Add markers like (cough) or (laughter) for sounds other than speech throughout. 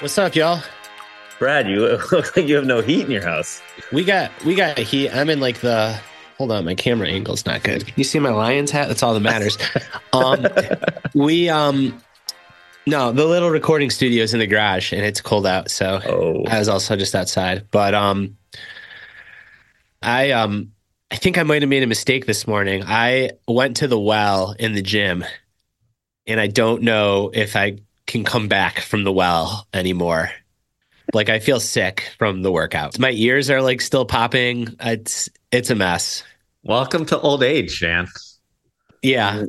What's up, y'all? Brad, you (laughs) look like you have no heat in your house. We got we got heat. I'm in like the hold on, my camera angle's not good. Can you see my lion's hat? That's all that matters. (laughs) um we um no, the little recording studio is in the garage and it's cold out, so Oh. I was also just outside. But um I um I think I might have made a mistake this morning. I went to the well in the gym and I don't know if I can come back from the well anymore. Like I feel sick from the workout. My ears are like still popping. It's it's a mess. Welcome to old age, Shan. Yeah.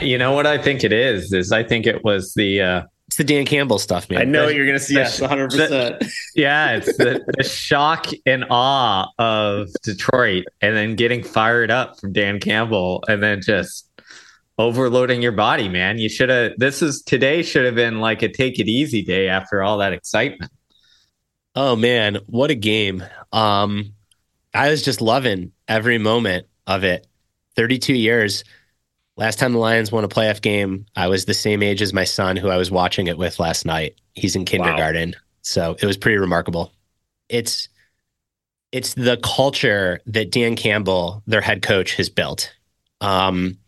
You know what I think it is? Is I think it was the uh It's the Dan Campbell stuff, man. I know you're gonna see Yes, yes, 100. percent yeah, it's the, the shock and awe of Detroit and then getting fired up from Dan Campbell and then just overloading your body, man. You should have this is today should have been like a take it easy day after all that excitement. Oh man, what a game. Um I was just loving every moment of it. 32 years. Last time the Lions won a playoff game, I was the same age as my son who I was watching it with last night. He's in kindergarten. So it was pretty remarkable. It's it's the culture that Dan Campbell, their head coach, has built. Um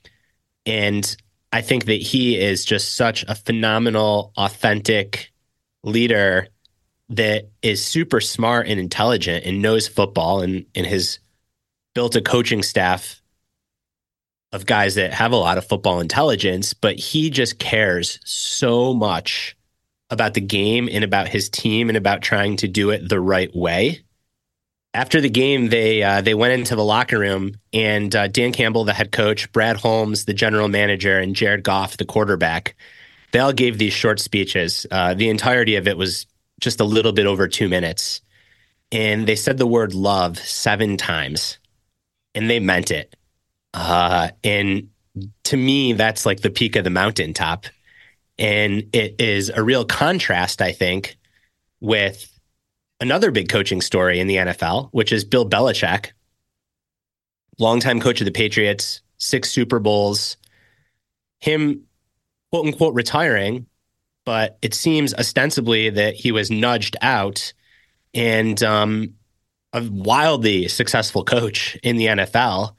and I think that he is just such a phenomenal, authentic leader that is super smart and intelligent and knows football and, and has built a coaching staff of guys that have a lot of football intelligence, but he just cares so much about the game and about his team and about trying to do it the right way. After the game, they uh, they went into the locker room, and uh, Dan Campbell, the head coach, Brad Holmes, the general manager, and Jared Goff, the quarterback, they all gave these short speeches. Uh, the entirety of it was just a little bit over two minutes. And they said the word love seven times, and they meant it. Uh, and to me, that's like the peak of the mountaintop. And it is a real contrast, I think, with another big coaching story in the NFL, which is Bill Belichick, longtime coach of the Patriots, six Super Bowls, him quote unquote retiring, but it seems ostensibly that he was nudged out and um, a wildly successful coach in the NFL.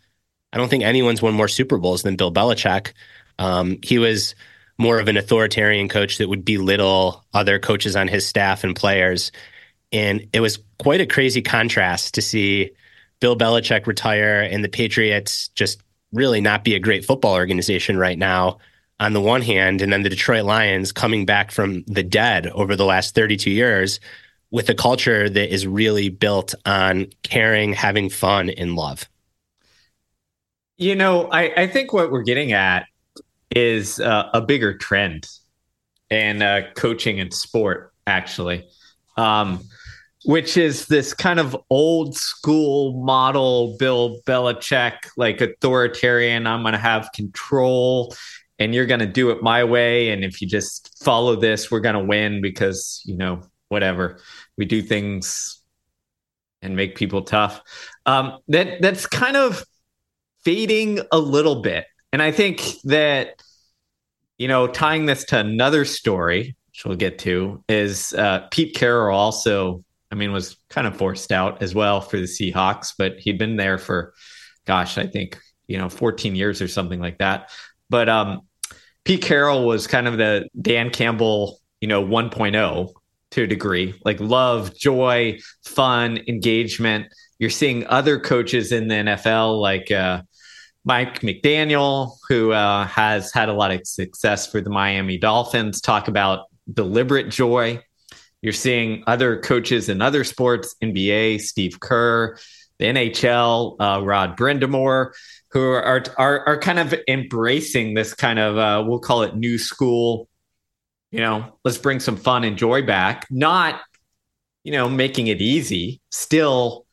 I don't think anyone's won more Super Bowls than Bill Belichick. Um, he was more of an authoritarian coach that would belittle other coaches on his staff and players. And it was quite a crazy contrast to see Bill Belichick retire and the Patriots just really not be a great football organization right now on the one hand, and then the Detroit Lions coming back from the dead over the last 32 years with a culture that is really built on caring, having fun, and love. You know, I, I think what we're getting at is uh, a bigger trend in uh, coaching and sport, actually, um, which is this kind of old school model Bill Belichick, like authoritarian, I'm going to have control and you're going to do it my way. And if you just follow this, we're going to win because, you know, whatever. We do things and make people tough. Um, that That's kind of fading a little bit. And I think that, you know, tying this to another story, which we'll get to, is uh, Pete Carroll also, I mean, was kind of forced out as well for the Seahawks, but he'd been there for, gosh, I think, you know, 14 years or something like that. But um, Pete Carroll was kind of the Dan Campbell, you know, 1.0 to a degree, like love, joy, fun, engagement. You're seeing other coaches in the NFL like uh, Mike McDaniel, who uh, has had a lot of success for the Miami Dolphins, talk about deliberate joy. You're seeing other coaches in other sports, NBA, Steve Kerr, the NHL, uh, Rod Brind'Amour, who are, are are kind of embracing this kind of uh, we'll call it new school. You know, let's bring some fun and joy back. Not, you know, making it easy. Still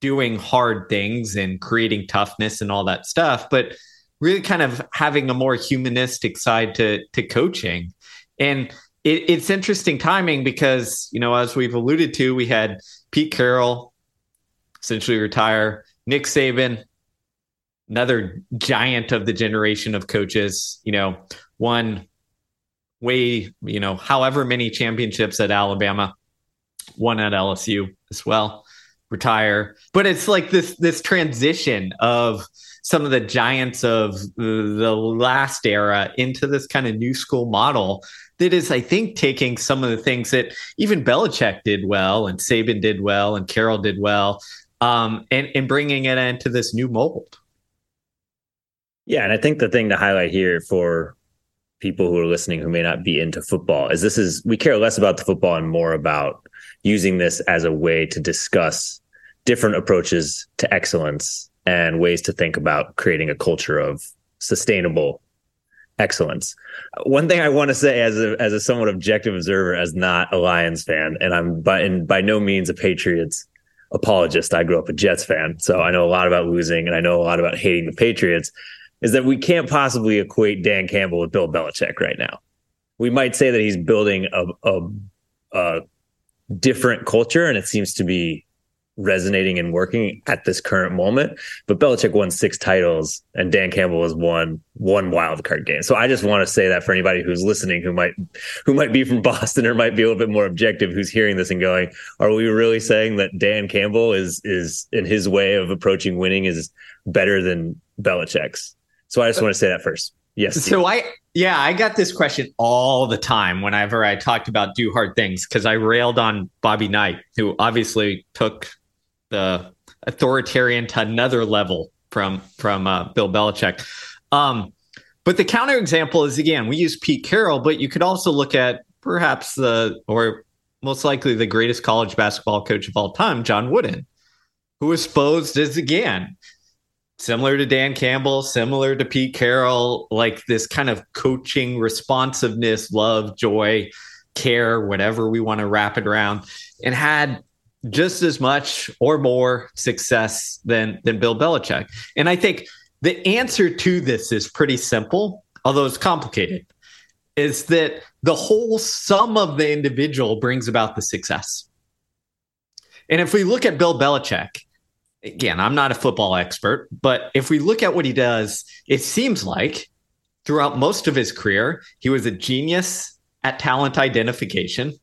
doing hard things and creating toughness and all that stuff, but really kind of having a more humanistic side to to coaching. And it, it's interesting timing because you know, as we've alluded to, we had Pete Carroll essentially retire, Nick Saban, another giant of the generation of coaches. You know, one way, you know, however many championships at Alabama, one at LSU as well, retire. But it's like this this transition of some of the giants of the last era into this kind of new school model that is, I think, taking some of the things that even Belichick did well and Saban did well and Carroll did well um, and, and bringing it into this new mold. Yeah. And I think the thing to highlight here for people who are listening who may not be into football is this is we care less about the football and more about using this as a way to discuss different approaches to excellence and ways to think about creating a culture of sustainable excellence. One thing I want to say as a as a somewhat objective observer, as not a Lions fan, and I'm by and by no means a Patriots apologist. I grew up a Jets fan, so I know a lot about losing and I know a lot about hating the Patriots. Is that we can't possibly equate Dan Campbell with Bill Belichick right now. We might say that he's building a, a, a different culture, and it seems to be resonating and working at this current moment. But Belichick won six titles and Dan Campbell has won one wild card game. So I just want to say that for anybody who's listening who might who might be from (laughs) Boston or might be a little bit more objective who's hearing this and going, are we really saying that Dan Campbell is is in his way of approaching winning is better than Belichick's? So I just want to say that first. Yes. So I yeah, I got this question all the time whenever I talked about do hard things because I railed on Bobby Knight, who obviously took the authoritarian to another level from from uh, Bill Belichick. Um, but the counterexample is again, we use Pete Carroll, but you could also look at perhaps the or most likely the greatest college basketball coach of all time, John Wooden, who was posed as again similar to Dan Campbell, similar to Pete Carroll, like this kind of coaching responsiveness, love, joy, care, whatever we want to wrap it around, and had just as much or more success than than Bill Belichick. And I think the answer to this is pretty simple, although it's complicated. Is that the whole sum of the individual brings about the success. And if we look at Bill Belichick, again, I'm not a football expert, but if we look at what he does, it seems like throughout most of his career, he was a genius at talent identification.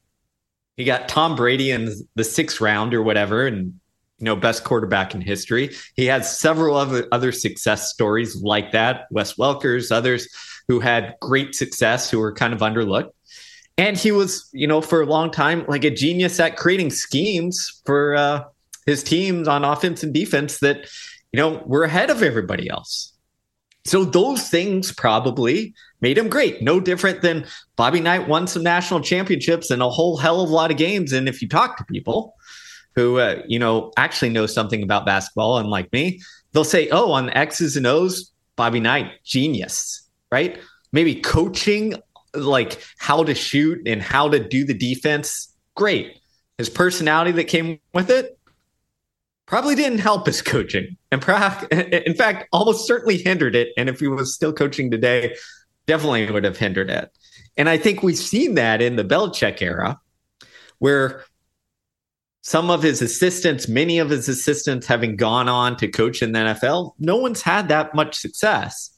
He got Tom Brady in the sixth round or whatever, and you know, best quarterback in history. He has several other other success stories like that. Wes Welkers, others who had great success who were kind of underlooked. And he was, you know, for a long time like a genius at creating schemes for uh, his teams on offense and defense that, you know, were ahead of everybody else. So those things probably made him great. No different than Bobby Knight won some national championships and a whole hell of a lot of games. And if you talk to people who, uh, you know, actually know something about basketball, unlike me, they'll say, oh, on X's and O's, Bobby Knight, genius, right? Maybe coaching, like how to shoot and how to do the defense, great. His personality that came with it, probably didn't help his coaching and (laughs) in fact almost certainly hindered it and if he was still coaching today definitely would have hindered it and i think we've seen that in the Belichick era where some of his assistants many of his assistants having gone on to coach in the NFL no one's had that much success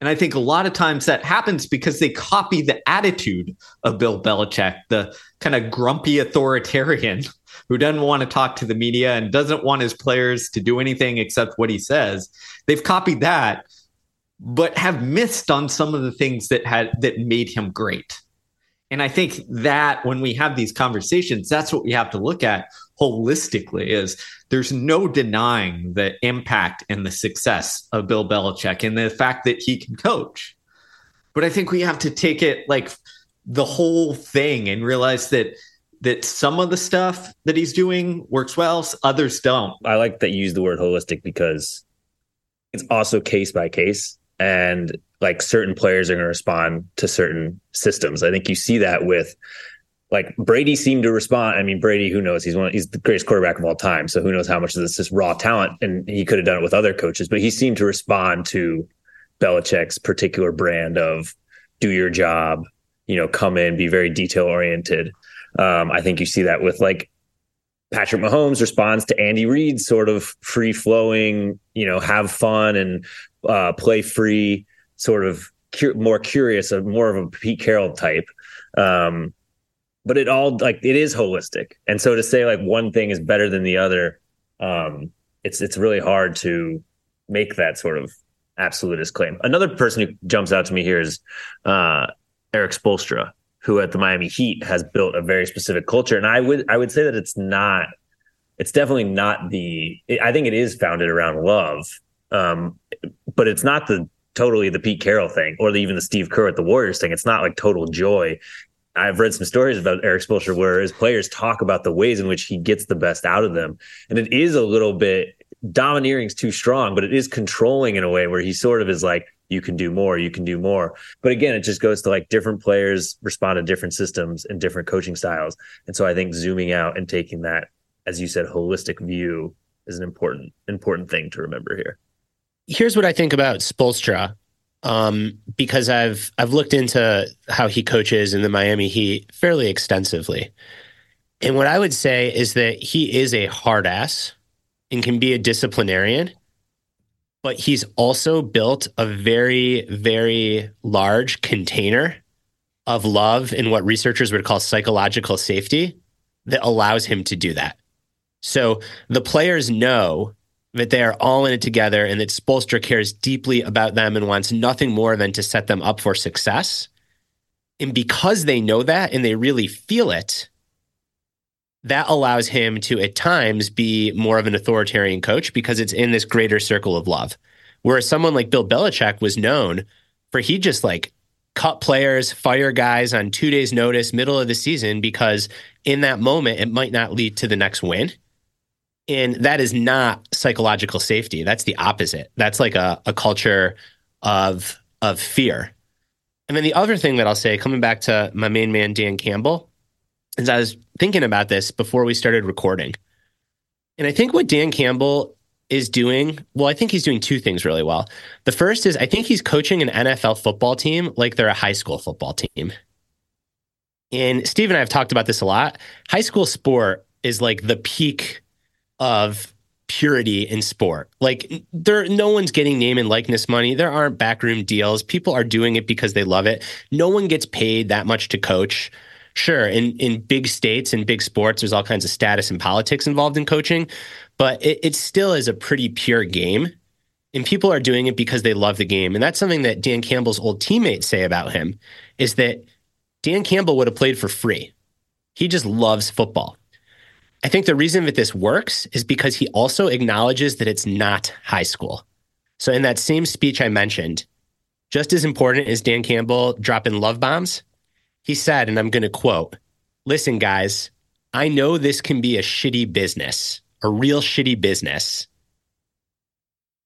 and I think a lot of times that happens because they copy the attitude of Bill Belichick, the kind of grumpy authoritarian (laughs) who doesn't want to talk to the media and doesn't want his players to do anything except what he says. They've copied that, but have missed on some of the things that had that made him great. And I think that when we have these conversations, that's what we have to look at holistically is there's no denying the impact and the success of Bill Belichick and the fact that he can coach. But I think we have to take it like the whole thing and realize that that some of the stuff that he's doing works well, others don't. I like that you use the word holistic because it's also case by case. And like certain players are going to respond to certain systems. I think you see that with like Brady seemed to respond. I mean, Brady, who knows? He's one, he's the greatest quarterback of all time. So who knows how much of this is raw talent? And he could have done it with other coaches, but he seemed to respond to Belichick's particular brand of do your job, you know, come in, be very detail oriented. Um, I think you see that with like Patrick Mahomes responds to Andy Reid's sort of free flowing, you know, have fun and uh, play free sort of cu- more curious, of more of a Pete Carroll type. Um, but it all like it is holistic, and so to say like one thing is better than the other, um, it's it's really hard to make that sort of absolutist claim. Another person who jumps out to me here is uh, Erik Spoelstra, who at the Miami Heat has built a very specific culture, and I would I would say that it's not, it's definitely not the. I think it is founded around love, um, but it's not the totally the Pete Carroll thing or the, even the Steve Kerr at the Warriors thing. It's not like total joy. I've read some stories about Erik Spoelstra where his players talk about the ways in which he gets the best out of them. And it is a little bit domineering is too strong, but it is controlling in a way where he sort of is like, you can do more, you can do more. But again, it just goes to like different players respond to different systems and different coaching styles. And so I think zooming out and taking that, as you said, holistic view is an important, important thing to remember here. Here's what I think about Spoelstra um, because I've I've looked into how he coaches in the Miami Heat fairly extensively. And what I would say is that he is a hard ass and can be a disciplinarian, but he's also built a very, very large container of love and what researchers would call psychological safety that allows him to do that. So the players know that they are all in it together and that Spoelstra cares deeply about them and wants nothing more than to set them up for success. And because they know that and they really feel it, that allows him to at times be more of an authoritarian coach because it's in this greater circle of love. Whereas someone like Bill Belichick was known for he just like cut players, fire guys on two days' notice, middle of the season, because in that moment it might not lead to the next win. And that is not psychological safety. That's the opposite. That's like a, a culture of of fear. And then the other thing that I'll say, coming back to my main man, Dan Campbell, is I was thinking about this before we started recording. And I think what Dan Campbell is doing, well, I think he's doing two things really well. The first is I think he's coaching an NFL football team like they're a high school football team. And Steve and I have talked about this a lot. High school sport is like the peak of purity in sport. Like there no one's getting name and likeness money. There aren't backroom deals. People are doing it because they love it. No one gets paid that much to coach. Sure, in in big states and big sports there's all kinds of status and politics involved in coaching, but it, it still is a pretty pure game. And people are doing it because they love the game. And that's something that Dan Campbell's old teammates say about him is that Dan Campbell would have played for free. He just loves football. I think the reason that this works is because he also acknowledges that it's not high school. So, in that same speech I mentioned, just as important as Dan Campbell dropping love bombs, he said, and I'm going to quote Listen, guys, I know this can be a shitty business, a real shitty business.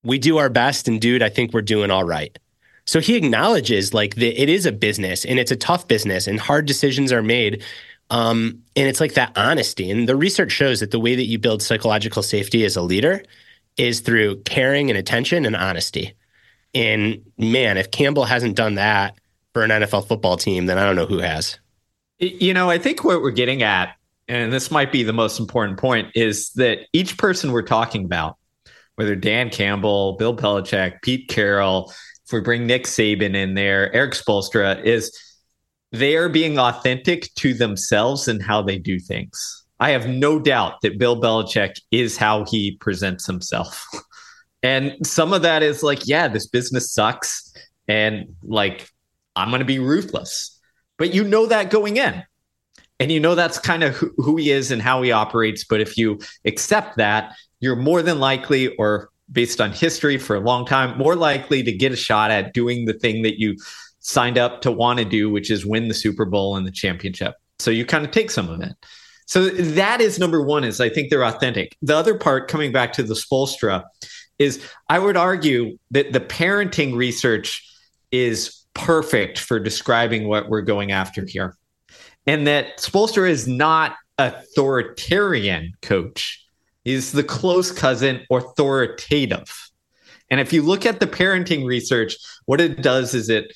We do our best, and dude, I think we're doing all right. So he acknowledges like that it is a business and it's a tough business and hard decisions are made. Um, and it's like that honesty. And the research shows that the way that you build psychological safety as a leader is through caring and attention and honesty. And man, if Campbell hasn't done that for an NFL football team, then I don't know who has. You know, I think what we're getting at, and this might be the most important point, is that each person we're talking about, whether Dan Campbell, Bill Belichick, Pete Carroll, if we bring Nick Saban in there, Erik Spoelstra, is they are being authentic to themselves and how they do things. I have no doubt that Bill Belichick is how he presents himself. (laughs) and some of that is like, yeah, this business sucks. And like, I'm going to be ruthless. But you know that going in. And you know that's kind of who, who he is and how he operates. But if you accept that, you're more than likely, or based on history for a long time, more likely to get a shot at doing the thing that you signed up to want to do, which is win the Super Bowl and the championship. So you kind of take some of it. So that is number one, is I think they're authentic. The other part, coming back to the Spoelstra, is I would argue that the parenting research is perfect for describing what we're going after here. And that Spoelstra is not authoritarian coach. He's the close cousin authoritative. And if you look at the parenting research, what it does is it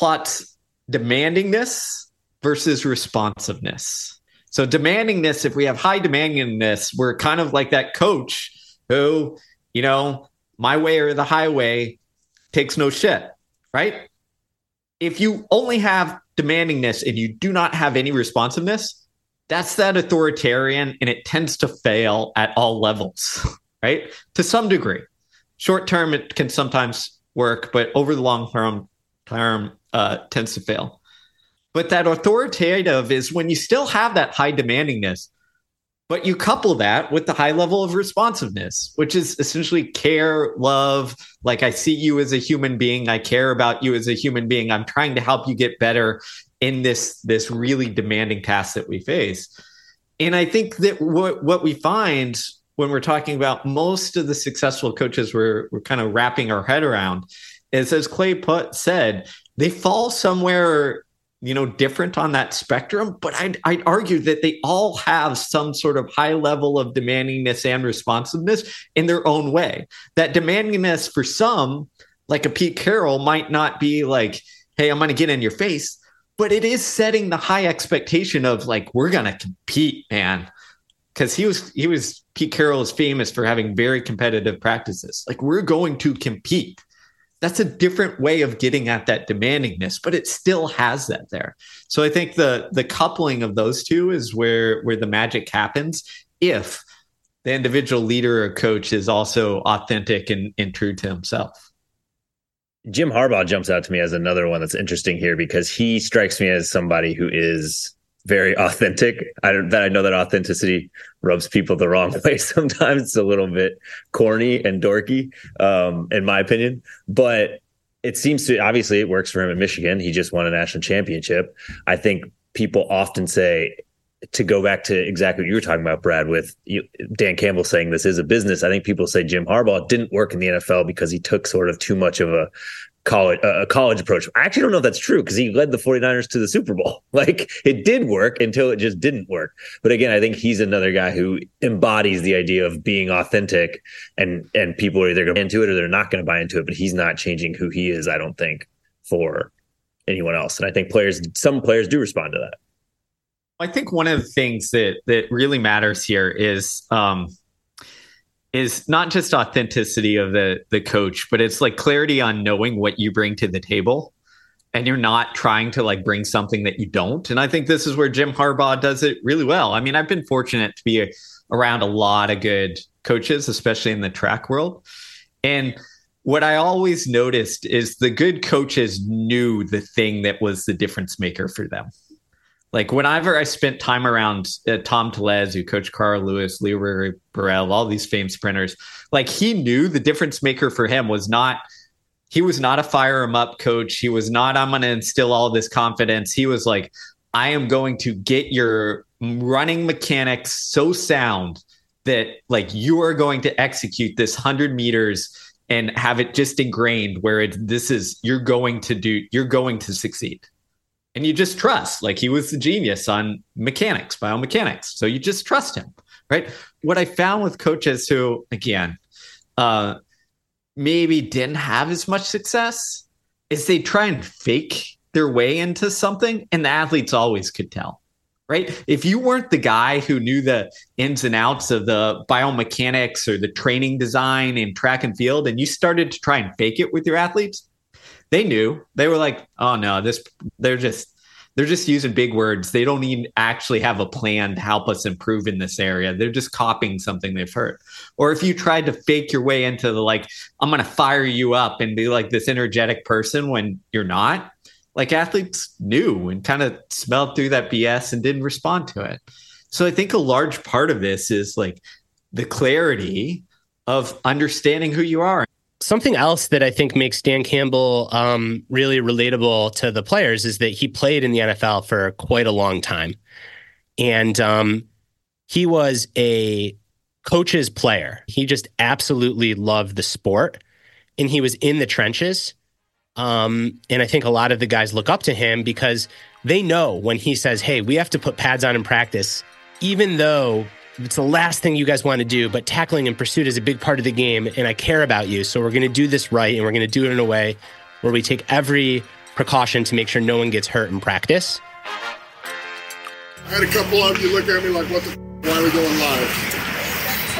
plots demandingness versus responsiveness. So demandingness, if we have high demandingness, we're kind of like that coach who, you know, my way or the highway takes no shit, right? if you only have demandingness and you do not have any responsiveness, that's that authoritarian and it tends to fail at all levels, (laughs) right? To some degree. Short term, it can sometimes work, but over the long term, term uh, tends to fail. But that authoritative is when you still have that high demandingness, but you couple that with the high level of responsiveness, which is essentially care, love. Like, I see you as a human being. I care about you as a human being. I'm trying to help you get better in this, this really demanding task that we face. And I think that what, what we find when we're talking about most of the successful coaches we're, we're kind of wrapping our head around is, as Clay put, said, they fall somewhere you know different on that spectrum but I'd, I'd argue that they all have some sort of high level of demandingness and responsiveness in their own way. That demandingness for some like a pete carroll might not be like hey i'm going to get in your face but it is setting the high expectation of like we're going to compete man. Because he was he was pete carroll is famous for having very competitive practices. Like we're going to compete that's a different way of getting at that demandingness but it still has that there. So i think the the coupling of those two is where where the magic happens if the individual leader or coach is also authentic and, and true to himself. Jim harbaugh jumps out to me as another one that's interesting here because he strikes me as somebody who is very authentic. I don't that I know that authenticity rubs people the wrong (laughs) way sometimes. It's a little bit corny and dorky, um, in my opinion. But it seems to obviously it works for him in Michigan. He just won a national championship. I think people often say to go back to exactly what you were talking about, Brad, with you, Dan Campbell saying this is a business. I think people say Jim Harbaugh didn't work in the NFL because he took sort of too much of a college a college approach. I actually don't know if that's true because he led the 49ers to the Super Bowl. (laughs) Like it did work until it just didn't work. But again, I think he's another guy who embodies the idea of being authentic and and people are either going to into it or they're not going to buy into it, but he's not changing who he is, I don't think, for anyone else. And I think players some players do respond to that. I think one of the things that that really matters here is um is not just authenticity of the the coach, but it's like clarity on knowing what you bring to the table and you're not trying to like bring something that you don't. And I think this is where Jim Harbaugh does it really well. I mean, I've been fortunate to be a, around a lot of good coaches, especially in the track world. And what I always noticed is the good coaches knew the thing that was the difference maker for them. Like whenever I spent time around uh, Tom Tellez, who coached Carl Lewis, Leroy Burrell, all these famed sprinters, like he knew the difference maker for him was not he was not a fire him up coach. He was not I'm going to instill all this confidence. He was like I am going to get your running mechanics so sound that like you are going to execute this 100 meters and have it just ingrained where it this is you're going to do you're going to succeed and you just trust like he was the genius on mechanics biomechanics. So you just trust him right? What i found with coaches who again uh maybe didn't have as much success is they try and fake their way into something and the athletes always could tell right? If you weren't the guy who knew the ins and outs of the biomechanics or the training design in track and field and you started to try and fake it with your athletes they knew. They were like oh no this they're just they're just using big words. They don't even actually have a plan to help us improve in this area. They're just copying something they've heard. Or if you tried to fake your way into the like i'm going to fire you up and be like this energetic person when you're not like athletes knew and kind of smelled through that bs and didn't respond to it. So i think a large part of this is like the clarity of understanding who you are something else that I think makes Dan Campbell um, really relatable to the players is that he played in the NFL for quite a long time. And um, he was a coach's player. He just absolutely loved the sport and he was in the trenches. Um, and I think a lot of the guys look up to him because they know when he says, Hey, we have to put pads on in practice, even though it's the last thing you guys want to do, but tackling and pursuit is a big part of the game, and I care about you. So we're going to do this right, and we're going to do it in a way where we take every precaution to make sure no one gets hurt in practice. I had a couple of you look at me like, what the f- why are we going live?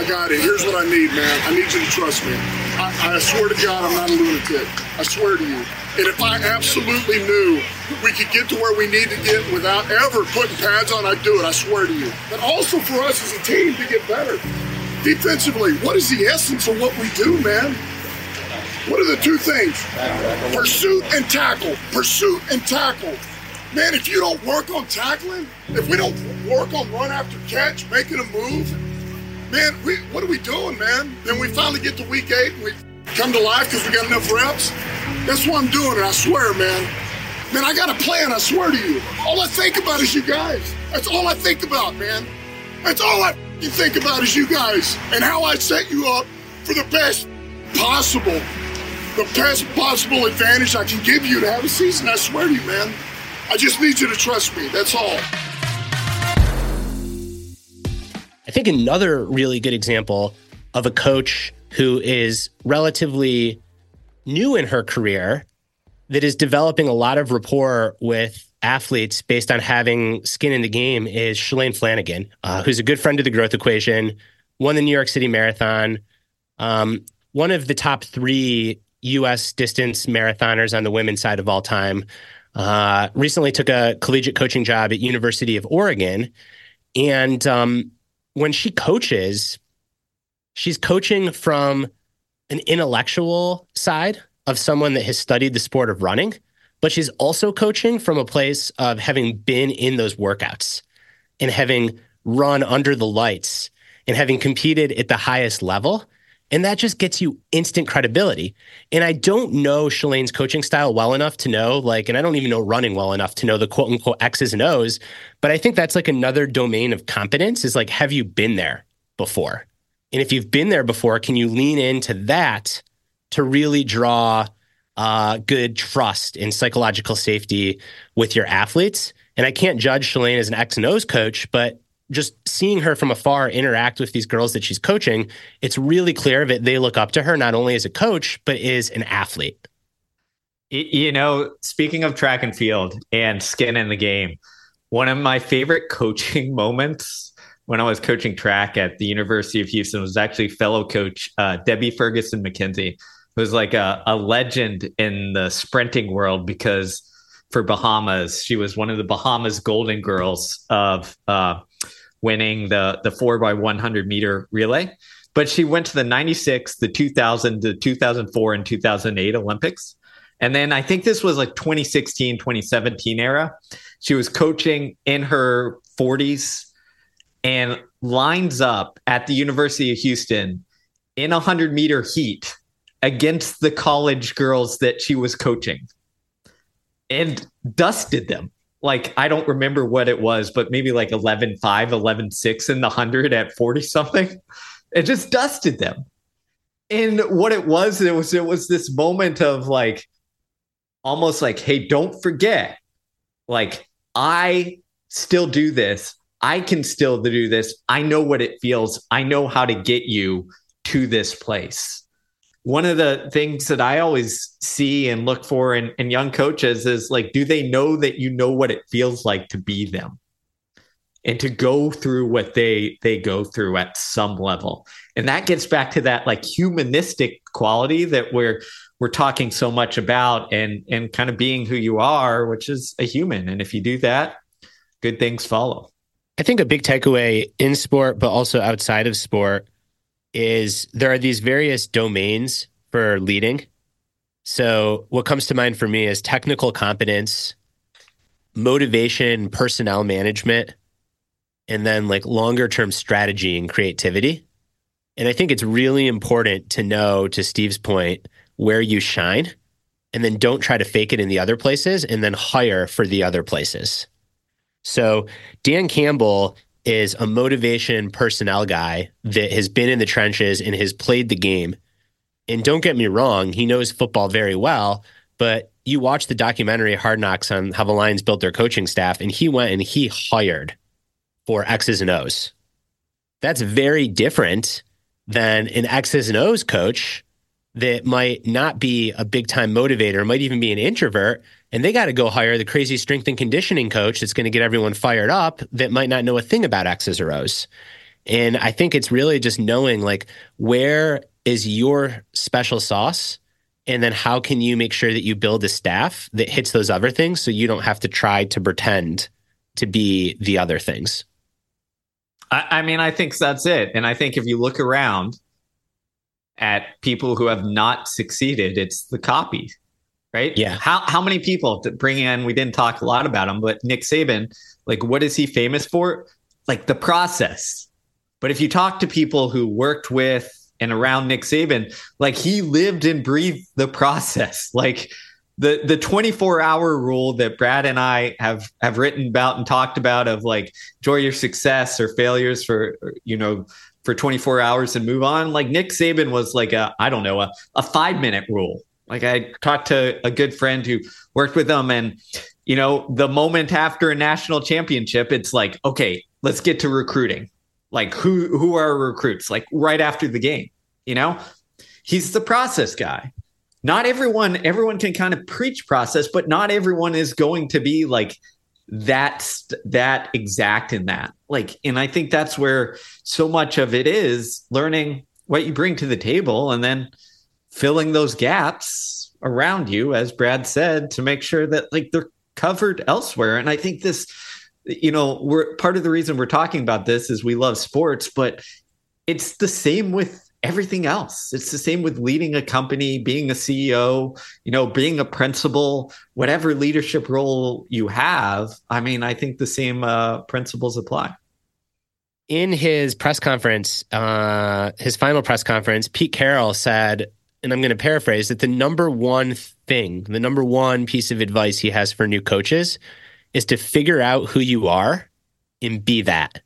I got it. Here's what I need, man. I need you to trust me. I, I swear to God, I'm not a lunatic. I swear to you. And if I absolutely knew we could get to where we need to get without ever putting pads on, I'd do it. I swear to you. But also for us as a team to get better. Defensively, what is the essence of what we do, man? What are the two things? Pursuit and tackle. Pursuit and tackle. Man, if you don't work on tackling, if we don't work on run after catch, making a move, man, we, what are we doing, man? Then we finally get to week eight and we come to life because we got enough reps. That's what I'm doing, and I swear, man. Man, I got a plan, I swear to you. All I think about is you guys. That's all I think about, man. That's all I think about is you guys and how I set you up for the best possible, the best possible advantage I can give you to have a season. I swear to you, man. I just need you to trust me. That's all. I think another really good example of a coach who is relatively new in her career that is developing a lot of rapport with athletes based on having skin in the game is Shalane Flanagan, uh, who's a good friend of the growth equation, won the New York City Marathon, um, one of the top three U.S. distance marathoners on the women's side of all time. Uh, recently took a collegiate coaching job at University of Oregon, and um, when she coaches, she's coaching from an intellectual side of someone that has studied the sport of running, but she's also coaching from a place of having been in those workouts and having run under the lights and having competed at the highest level. And that just gets you instant credibility. And I don't know Shalane's coaching style well enough to know, like, and I don't even know running well enough to know the quote unquote X's and O's. But I think that's like another domain of competence is like, have you been there before? And if you've been there before, can you lean into that to really draw uh, good trust and psychological safety with your athletes? And I can't judge Shalane as an X and O's coach, but just seeing her from afar interact with these girls that she's coaching, it's really clear that they look up to her not only as a coach, but as an athlete. You know, speaking of track and field and skin in the game, one of my favorite (laughs) coaching moments when I was coaching track at the University of Houston was actually fellow coach uh, Debbie Ferguson McKenzie, who's like a, a legend in the sprinting world because for Bahamas, she was one of the Bahamas Golden Girls of uh, winning the the four by 100 meter relay. But she went to the 96, the 2000, the 2004, and 2008 Olympics. And then I think this was like 2016, 2017 era. She was coaching in her 40s and lines up at the University of Houston in a 100 meter heat against the college girls that she was coaching and dusted them like I don't remember what it was, but maybe like 11 5, 11 6 in the 100 at 40 something. (laughs) It just dusted them. And what it was, it was it was this moment of like almost like, hey, don't forget, like I still do this. I can still do this. I know what it feels. I know how to get you to this place one of the things that I always see and look for in, in young coaches is like, do they know that you know what it feels like to be them? and to go through what they they go through at some level. And that gets back to that like humanistic quality that we're we're talking so much about and and kind of being who you are which is a human. And if you do that good things follow. I think a big takeaway in sport but also outside of sport is there are these various domains for leading. So, what comes to mind for me is technical competence, motivation, personnel management, and then like longer term strategy and creativity. And I think it's really important to know, to Steve's point, where you shine and then don't try to fake it in the other places and then hire for the other places. So, Dan Campbell is a motivation personnel guy that has been in the trenches and has played the game. And don't get me wrong, he knows football very well, but you watch the documentary Hard Knocks on how the Lions built their coaching staff, and he went and he hired for X's and O's. That's very different than an X's and O's coach that might not be a big time motivator, might even be an introvert, and they got to go hire the crazy strength and conditioning coach that's going to get everyone fired up that might not know a thing about X's or O's. And I think it's really just knowing like where is your special sauce? And then how can you make sure that you build a staff that hits those other things so you don't have to try to pretend to be the other things? I, I mean, I think that's it. And I think if you look around at people who have not succeeded, it's the copy, right? Yeah. How how many people to bring in? We didn't talk a lot about him, but Nick Saban, like, what is he famous for? Like the process. But if you talk to people who worked with and around Nick Saban, like he lived and breathed the process. (laughs) Like the the 24 hour rule that Brad and I have have written about and talked about of like enjoy your success or failures for you know for 24 hours and move on. Like Nick Saban was like a I don't know a, a five minute rule. Like I talked to a good friend who worked with them and you know the moment after a national championship it's like okay let's get to recruiting. Like who who are recruits? Like right after the game you know? He's the process guy. Not everyone everyone can kind of preach process but not everyone is going to be like that that exact in that. Like and i think that's where so much of it is learning what you bring to the table and then filling those gaps around you as brad said to make sure that like they're covered elsewhere and i think this you know we're part of the reason we're talking about this is we love sports but it's the same with everything else. It's the same with leading a company, being a CEO, you know, being a principal, whatever leadership role you have. I mean, I think the same uh, principles apply. In his press conference, uh, his final press conference, Pete Carroll said, and I'm going to paraphrase that the number one thing, the number one piece of advice he has for new coaches is to figure out who you are and be that.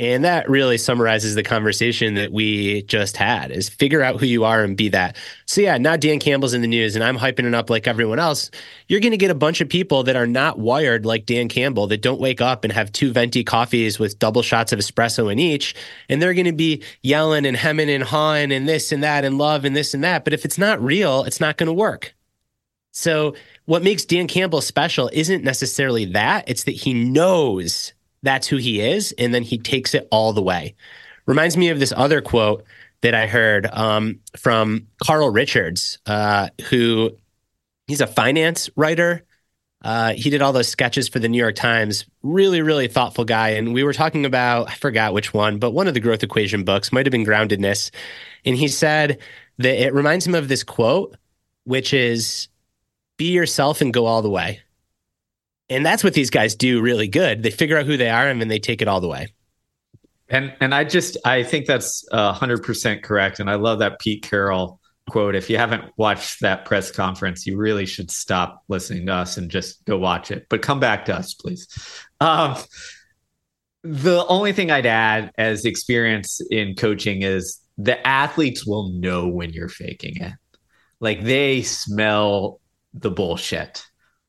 And that really summarizes the conversation that we just had is figure out who you are and be that. So yeah, now Dan Campbell's in the news and I'm hyping it up like everyone else. You're going to get a bunch of people that are not wired like Dan Campbell that don't wake up and have two venti coffees with double shots of espresso in each. And they're going to be yelling and hemming and hawing and this and that and love and this and that. But if it's not real, it's not going to work. So what makes Dan Campbell special isn't necessarily that. It's that he knows that's who he is, and then he takes it all the way. Reminds me of this other quote that I heard um, from Carl Richards, uh, who he's a finance writer. Uh, he did all those sketches for the New York Times. Really, really thoughtful guy. And we were talking about, I forgot which one, but one of the growth equation books might have been Groundedness. And he said that it reminds him of this quote, which is be yourself and go all the way. And that's what these guys do really good. They figure out who they are and then they take it all the way. And and I just I think that's hundred percent correct. And I love that Pete Carroll quote. If you haven't watched that press conference, you really should stop listening to us and just go watch it. But come back to us, please. Um, the only thing I'd add as experience in coaching is the athletes will know when you're faking it. Like they smell the bullshit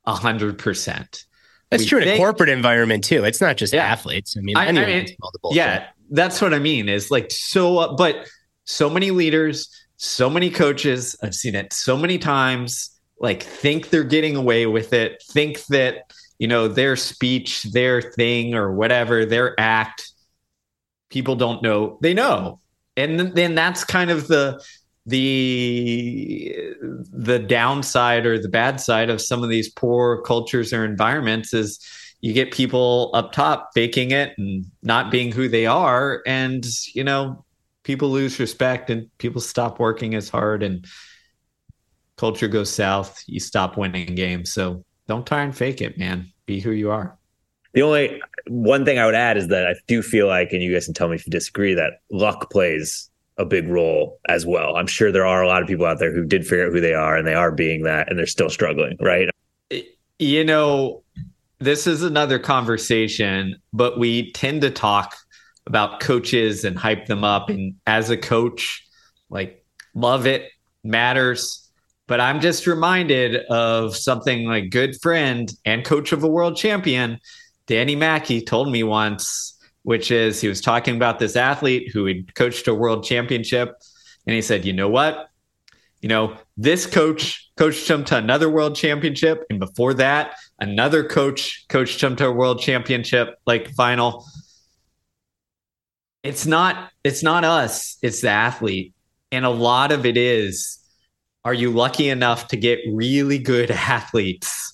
a hundred percent. That's true in a corporate environment too. It's not just yeah. athletes. I mean, I, I mean, smell the bullshit. Yeah, that's what I mean. Is like so, uh, but so many leaders, so many coaches. I've seen it so many times. Like think they're getting away with it. Think that you know their speech, their thing, or whatever, their act. People don't know. They know, and then that's kind of the the the downside or the bad side of some of these poor cultures or environments is you get people up top faking it and not being who they are. And you know people lose respect and people stop working as hard and culture goes south you stop winning games. So don't try and fake it man. Be who you are. The only one thing i would add is that i do feel like and you guys can tell me if you disagree that luck plays a big role as well. I'm sure there are a lot of people out there who did figure out who they are and they are being that and they're still struggling, right? You know, this is another conversation, but we tend to talk about coaches and hype them up. And as a coach, like, love it, matters. But I'm just reminded of something like good friend and coach of a world champion, Danny Mackey, told me once which is he was talking about this athlete who had coached a world championship. And he said, you know what? You know, this coach coached him to another world championship. And before that, another coach coached him to a world championship, like final. It's not, it's not us, it's the athlete. And a lot of it is are you lucky enough to get really good (laughs) athletes?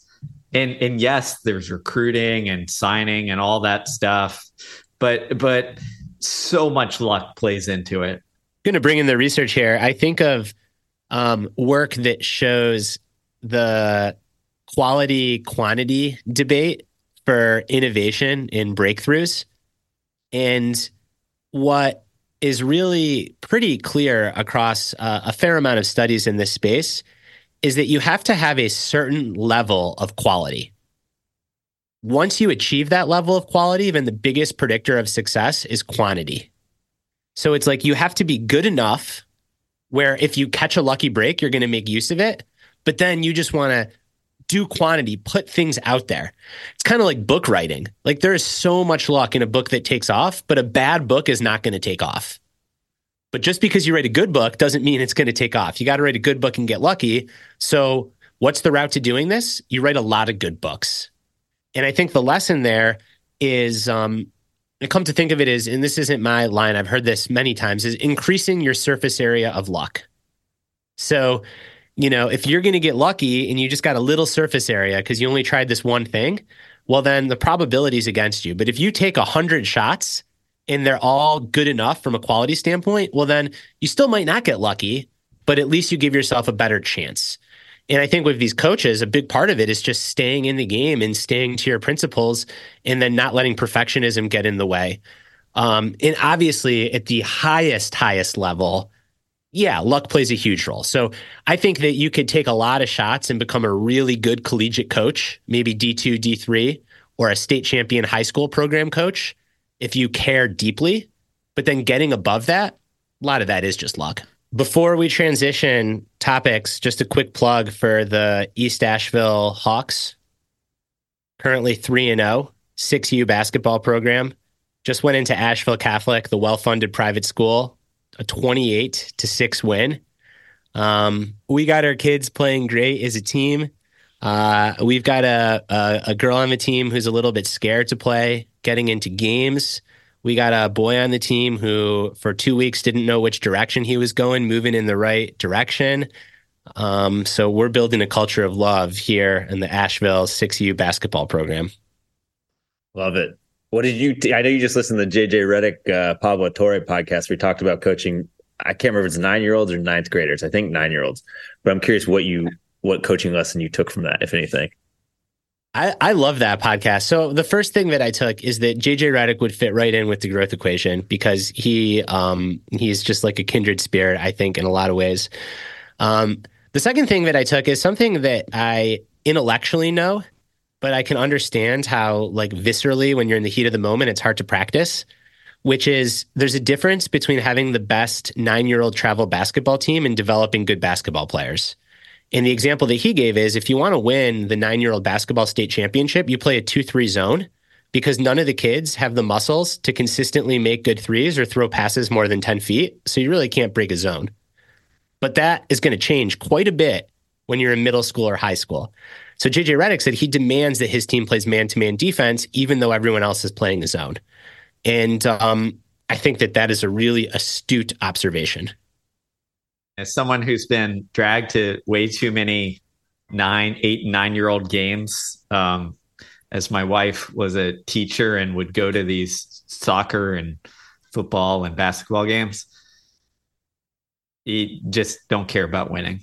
And and yes, there's recruiting and signing and all that stuff. But but so much luck plays into it. I'm going to bring in the research here. I think of um, work that shows the quality quantity debate for innovation in breakthroughs. And what is really pretty clear across uh, a fair amount of studies in this space is that you have to have a certain level of quality. Once you achieve that level of quality, even the biggest predictor of success is quantity. So it's like you have to be good enough where if you catch a lucky break, you're going to make use of it. But then you just want to do quantity, put things out there. It's kind of like book writing. Like there is so much luck in a book that takes off, but a bad book is not going to take off. But just because you write a good book doesn't mean it's going to take off. You got to write a good book and get lucky. So, what's the route to doing this? You write a lot of good books. And I think the lesson there is um, I come to think of it as, and this isn't my line, I've heard this many times, is increasing your surface area of luck. So, you know, if you're going to get lucky and you just got a little surface area because you only tried this one thing, well, then the probability is against you. But if you take a hundred shots and they're all good enough from a quality standpoint, well, then you still might not get lucky, but at least you give yourself a better chance. And I think with these coaches, a big part of it is just staying in the game and staying to your principles and then not letting perfectionism get in the way. Um, and obviously, at the highest, highest level, yeah, luck plays a huge role. So I think that you could take a lot of shots and become a really good collegiate coach, maybe D2, D3, or a state champion high school program coach if you care deeply. But then getting above that, a lot of that is just luck. Before we transition topics, just a quick plug for the East Asheville Hawks. Currently 3 and 0, 6U basketball program. Just went into Asheville Catholic, the well funded private school a 28 to 6 win. Um, we got our kids playing great as a team. Uh, we've got a, a, a girl on the team who's a little bit scared to play, getting into games. We got a boy on the team who, for two weeks, didn't know which direction he was going, moving in the right direction. Um, so we're building a culture of love here in the Asheville 6U basketball program. Love it. What did you? T- I know you just listened to the JJ Redick, uh, Pablo Torre podcast. We talked about coaching. I can't remember if it's nine year olds or ninth graders. I think nine year olds. But I'm curious what you what coaching lesson you took from that, if anything. I, I love that podcast. So the first thing that I took is that JJ Redick would fit right in with the growth equation because he um, he's just like a kindred spirit, I think, in a lot of ways. Um, the second thing that I took is something that I intellectually know, but I can understand how, like, viscerally, when you're in the heat of the moment, it's hard to practice. Which is there's a difference between having the best nine year old travel basketball team and developing good basketball players. And the example that he gave is if you want to win the nine year old basketball state championship, you play a 2 3 zone because none of the kids have the muscles to consistently make good threes or throw passes more than 10 feet. So you really can't break a zone. But that is going to change quite a bit when you're in middle school or high school. So JJ Redick said he demands that his team plays man to man defense, even though everyone else is playing the zone. And um, I think that that is a really astute observation as someone who's been dragged to way too many nine, eight, nine year old games, um, as my wife was a teacher and would go to these soccer and football and basketball games, you just don't care about winning.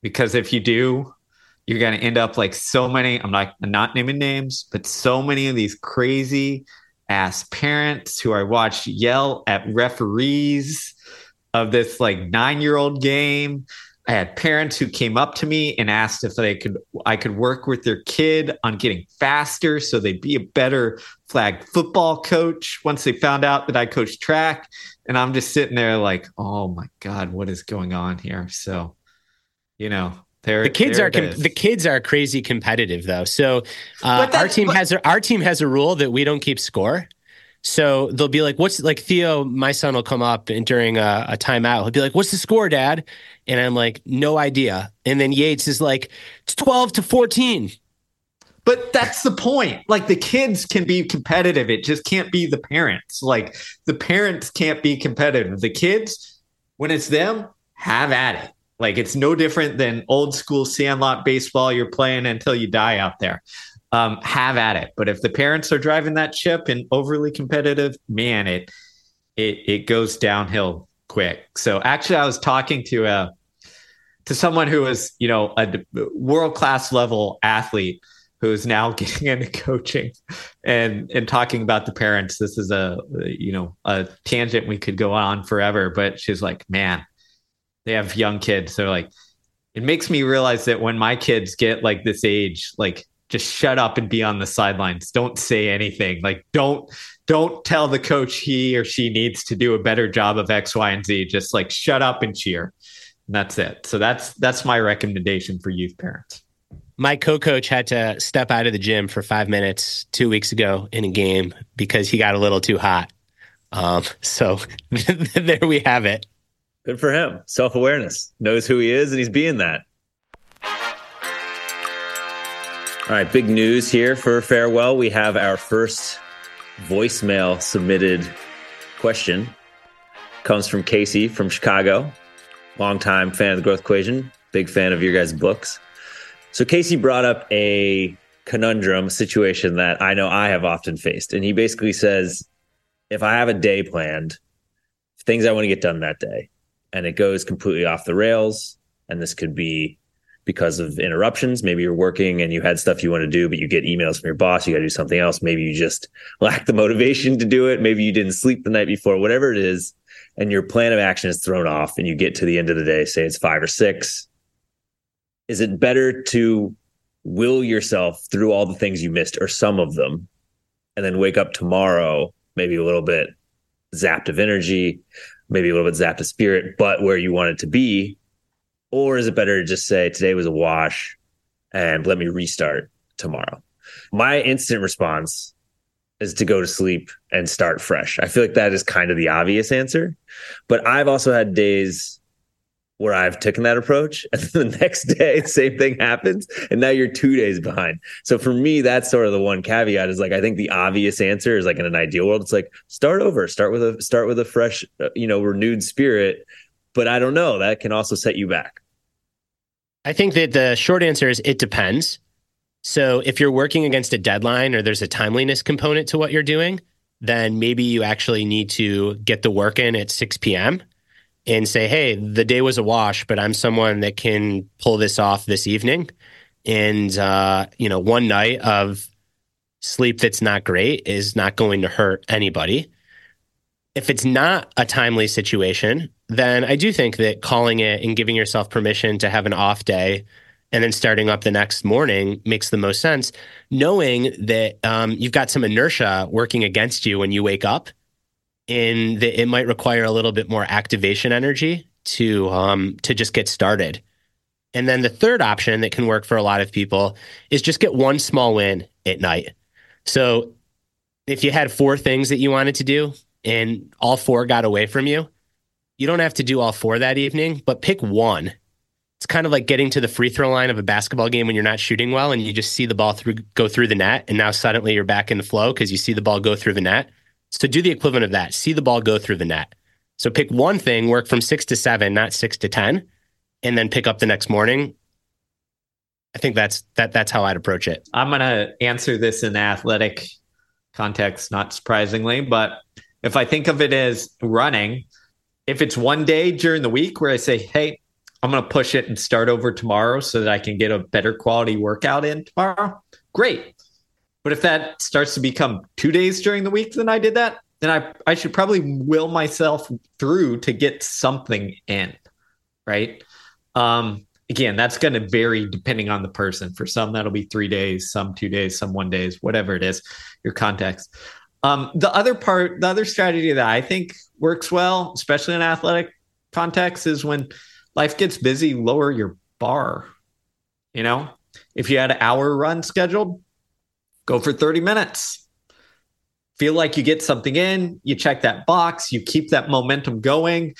Because if you do, you're going to end up like so many, I'm not, I'm not naming names, but so many of these crazy ass parents who I watch yell at referees of this like nine year old game. I had parents who came up to me and asked if they could I could work with their kid on getting faster so they'd be a better flag football coach once they found out that I coached track. And I'm just sitting there like, oh my God, what is going on here? So, you know, there, the kids are com- the kids are crazy competitive though. So uh, our team but, has a, our team has a rule that we don't keep score. So they'll be like, "What's like Theo? My son will come up and during a, a timeout, he'll be like, "What's the score, Dad?" And I'm like, "No idea." And then Yates is like, "It's twelve to 14. But that's the point. Like the kids can be competitive. It just can't be the parents. Like the parents can't be competitive. The kids, when it's them, have at it. Like it's no different than old school sandlot baseball you're playing until you die out there. Um, have at it. But if the parents are driving that ship and overly competitive, man, it it it goes downhill quick. So actually, I was talking to a uh, to someone who was you know a world class level athlete who is now (laughs) getting into coaching and and talking about the parents. This is a you know a tangent we could go on forever, but she's like, man, they have young kids. So like, it makes me realize that when my kids get like this age, like just shut up and be on the sidelines. Don't say anything. Like don't don't tell the coach he or she needs to do a better job of X, Y, and Z. Just like shut up and cheer. And that's it. So that's that's my recommendation for youth parents. My co-coach had to step out of the gym for five minutes two weeks ago in a game because he got a little too hot. Um, so (laughs) there we have it. Good for him. Self awareness. Knows who he is and he's being that. All right, big news here for farewell. We have our first voicemail submitted question. Comes from Casey from Chicago, longtime fan of the Growth Equation, big fan of your guys' books. So Casey brought up a conundrum situation that I know I have often faced. And he basically says, if I have a day planned, things I want to get done that day, and it goes completely off the rails. And this could be because of interruptions. Maybe you're working and you had stuff you want to do, but you get emails from your boss. You got to do something else. Maybe you just (laughs) lack the motivation to do it. Maybe you didn't sleep the night before, whatever it is. And your plan of action is thrown off and you get to the end of the day, say it's five or six. Is it better to will yourself through all the things you missed or some of them and then wake up tomorrow, maybe a little bit zapped of energy, maybe a little bit zapped of spirit, but where you want it to be? Or is it better to just say today was a wash and let me restart tomorrow? My instant response is to go to sleep and start fresh. I feel like that is kind of the obvious answer. But I've also had days where I've taken that approach. (laughs) And the next day, same thing happens. And now you're two days behind. So for me, that's sort of the one caveat is like, I think the obvious answer is like in an ideal world, it's like start over, start with a, start with a fresh, uh, you know, renewed spirit. But I don't know, that can also set you back. I think that the short answer is it depends. So if you're working against a deadline or there's a timeliness component to what you're doing, then maybe you actually need to get the work in at 6 p.m and say, hey, the day was a wash, but I'm someone that can pull this off this evening. And, uh, you know, one night of sleep that's not great is not going to hurt anybody. If it's not a timely situation, then I do think that calling it and giving yourself permission to have an off day and then starting up the next morning makes the most sense, knowing that um, you've got some inertia working against you when you wake up in that it might require a little bit more activation energy to um, to just get started. And then the third option that can work for a lot of people is just get one small win at night. So if you had four things that you wanted to do and all four got away from you, you don't have to do all four that evening, but pick one. It's kind of like getting to the free throw line of a basketball game when you're not shooting well and you just see the ball through go through the net and now suddenly you're back in the flow because you see the ball go through the net. So do the equivalent of that. See the ball go through the net. So pick one thing, work from six to seven, not six to 10, and then pick up the next morning. I think that's that that's how I'd approach it. I'm gonna answer this in athletic context, not surprisingly, but if I think of it as running, if it's one day during the week where I say, hey, I'm gonna push it and start over tomorrow so that I can get a better quality workout in tomorrow, great. But if that starts to become two days during the week, then I did that, then I, I should probably will myself through to get something in. Right. Um, again, that's going to vary depending on the person. For some, that'll be three days, some two days, some one days, whatever it is, your context. Um, the other part, the other strategy that I think works well, especially in athletic context, is when life gets busy, lower your bar. You know, if you had an hour run scheduled, go for 30 minutes. Feel like you get something in, you check that box, you keep that momentum going.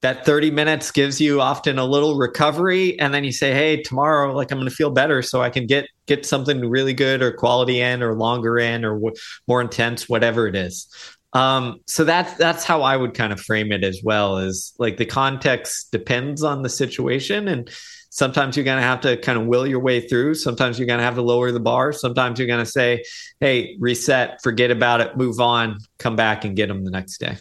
That 30 minutes gives you often a little recovery and then you say, "Hey, tomorrow like I'm going to feel better so I can get get something really good or quality in or longer in or w- more intense whatever it is." Um, so that's that's how I would kind of frame it as well. Is like the context depends on the situation, and sometimes you're going to have to kind of will your way through. Sometimes you're going to have to lower the bar. Sometimes you're going to say, "Hey, reset, forget about it, move on, come back and get them the next day."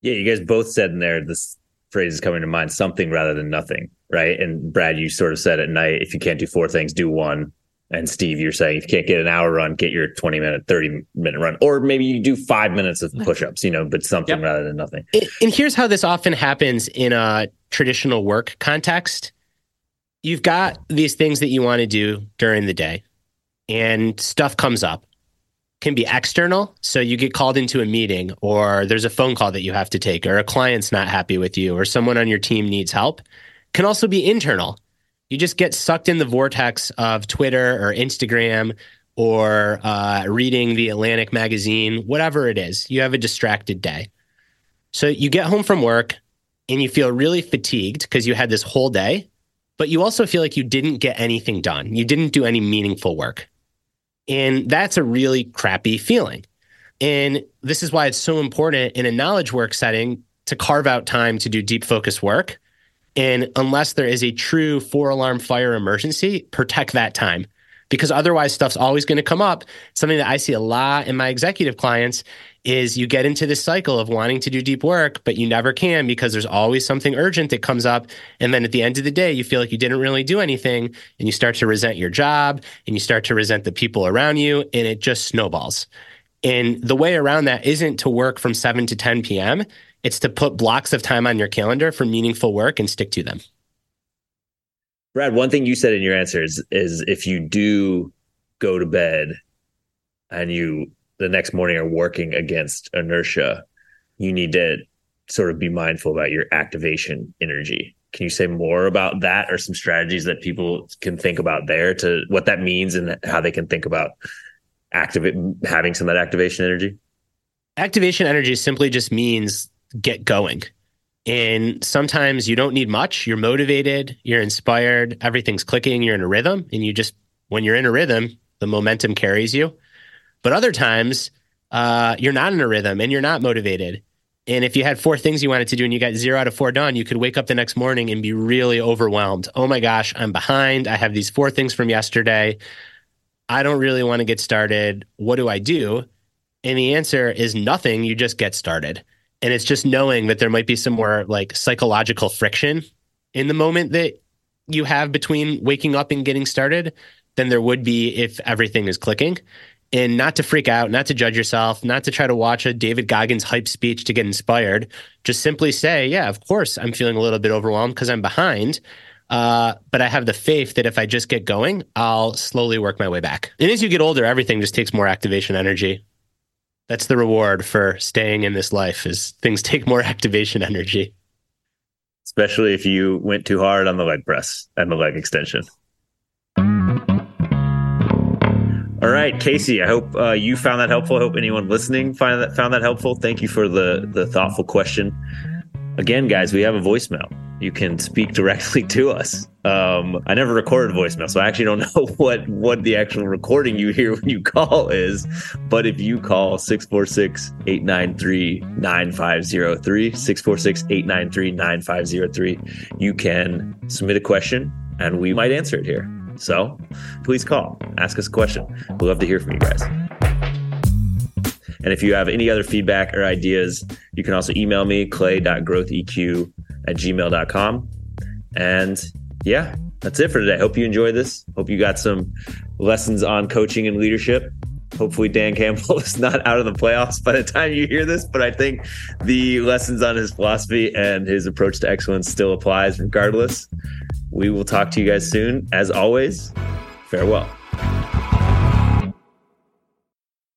Yeah, you guys both said in there this phrase is coming to mind: something rather than nothing, right? And Brad, you sort of said at night, if you can't do four things, do one. And Steve, you're saying if you can't get an hour run, get your 20 minute, 30 minute run, or maybe you do five minutes of push ups, you know, but something yep. rather than nothing. And here's how this often happens in a traditional work context you've got these things that you want to do during the day, and stuff comes up. Can be external. So you get called into a meeting, or there's a phone call that you have to take, or a client's not happy with you, or someone on your team needs help. Can also be internal you just get sucked in the vortex of Twitter or Instagram or uh, reading the Atlantic magazine, whatever it is. You have a distracted day. So you get home from work and you feel really fatigued because you had this whole day, but you also feel like you didn't get anything done. You didn't do any meaningful work. And that's a really crappy feeling. And this is why it's so important in a knowledge work setting to carve out time to do deep focus work and unless there is a true four alarm fire emergency, protect that time because otherwise stuff's always going to come up. Something that I see a lot in my executive clients is you get into this cycle of wanting to do deep work, but you never can because there's always something urgent that comes up. And then at the end of the day, you feel like you didn't really do anything and you start to resent your job and you start to resent the people around you and it just snowballs. And the way around that isn't to work from 7 to 10 p.m. It's to put blocks of time on your calendar for meaningful work and stick to them. Brad, one thing you said in your answer is, is if you do go to bed and you the next morning are working against inertia, you need to sort of be mindful about your activation energy. Can you say more about that or some strategies that people can think about there to what that means and how they can think about activate having some of that activation energy? Activation energy simply just means get going. And sometimes you don't need much. You're motivated, you're inspired, everything's clicking, you're in a rhythm. And you just, when you're in a rhythm, the momentum carries you. But other times, uh, you're not in a rhythm and you're not motivated. And if you had four things you wanted to do and you got zero out of four done, you could wake up the next morning and be really overwhelmed. Oh my gosh, I'm behind. I have these four things from yesterday. I don't really want to get started. What do I do? And the answer is nothing. You just get started. And it's just knowing that there might be some more like psychological friction in the moment that you have between waking up and getting started than there would be if everything is clicking. And not to freak out, not to judge yourself, not to try to watch a David Goggins hype speech to get inspired. Just simply say, yeah, of course, I'm feeling a little bit overwhelmed because I'm behind. Uh, but I have the faith that if I just get going, I'll slowly work my way back. And as you get older, everything just takes more activation energy. That's the reward for staying in this life is things (laughs) take more activation energy. Especially if you went too hard on the leg press and the leg extension. All right, Casey. I hope uh, you found that helpful. I hope anyone listening find that found that helpful. Thank you for the the thoughtful question. Again, guys, we have a voicemail you can speak directly to us. Um, I never recorded voicemail, so I actually don't (laughs) know what what the actual recording you hear when you call is. But if you call 646-893-9503, 646-893-9503, you can submit a question and we might answer it here. So please call, ask us a question. We'd love to hear from you guys. And if you have any other feedback or ideas, you can also email me, clay.growtheq at gmail.com. And yeah, that's it for today. Hope you enjoyed this. Hope you got some lessons on coaching and leadership. Hopefully, Dan Campbell (laughs) is not out of the playoffs by the time you hear this, but I think the lessons on his philosophy and his approach to excellence still applies regardless. We will talk to you guys soon. As always, farewell.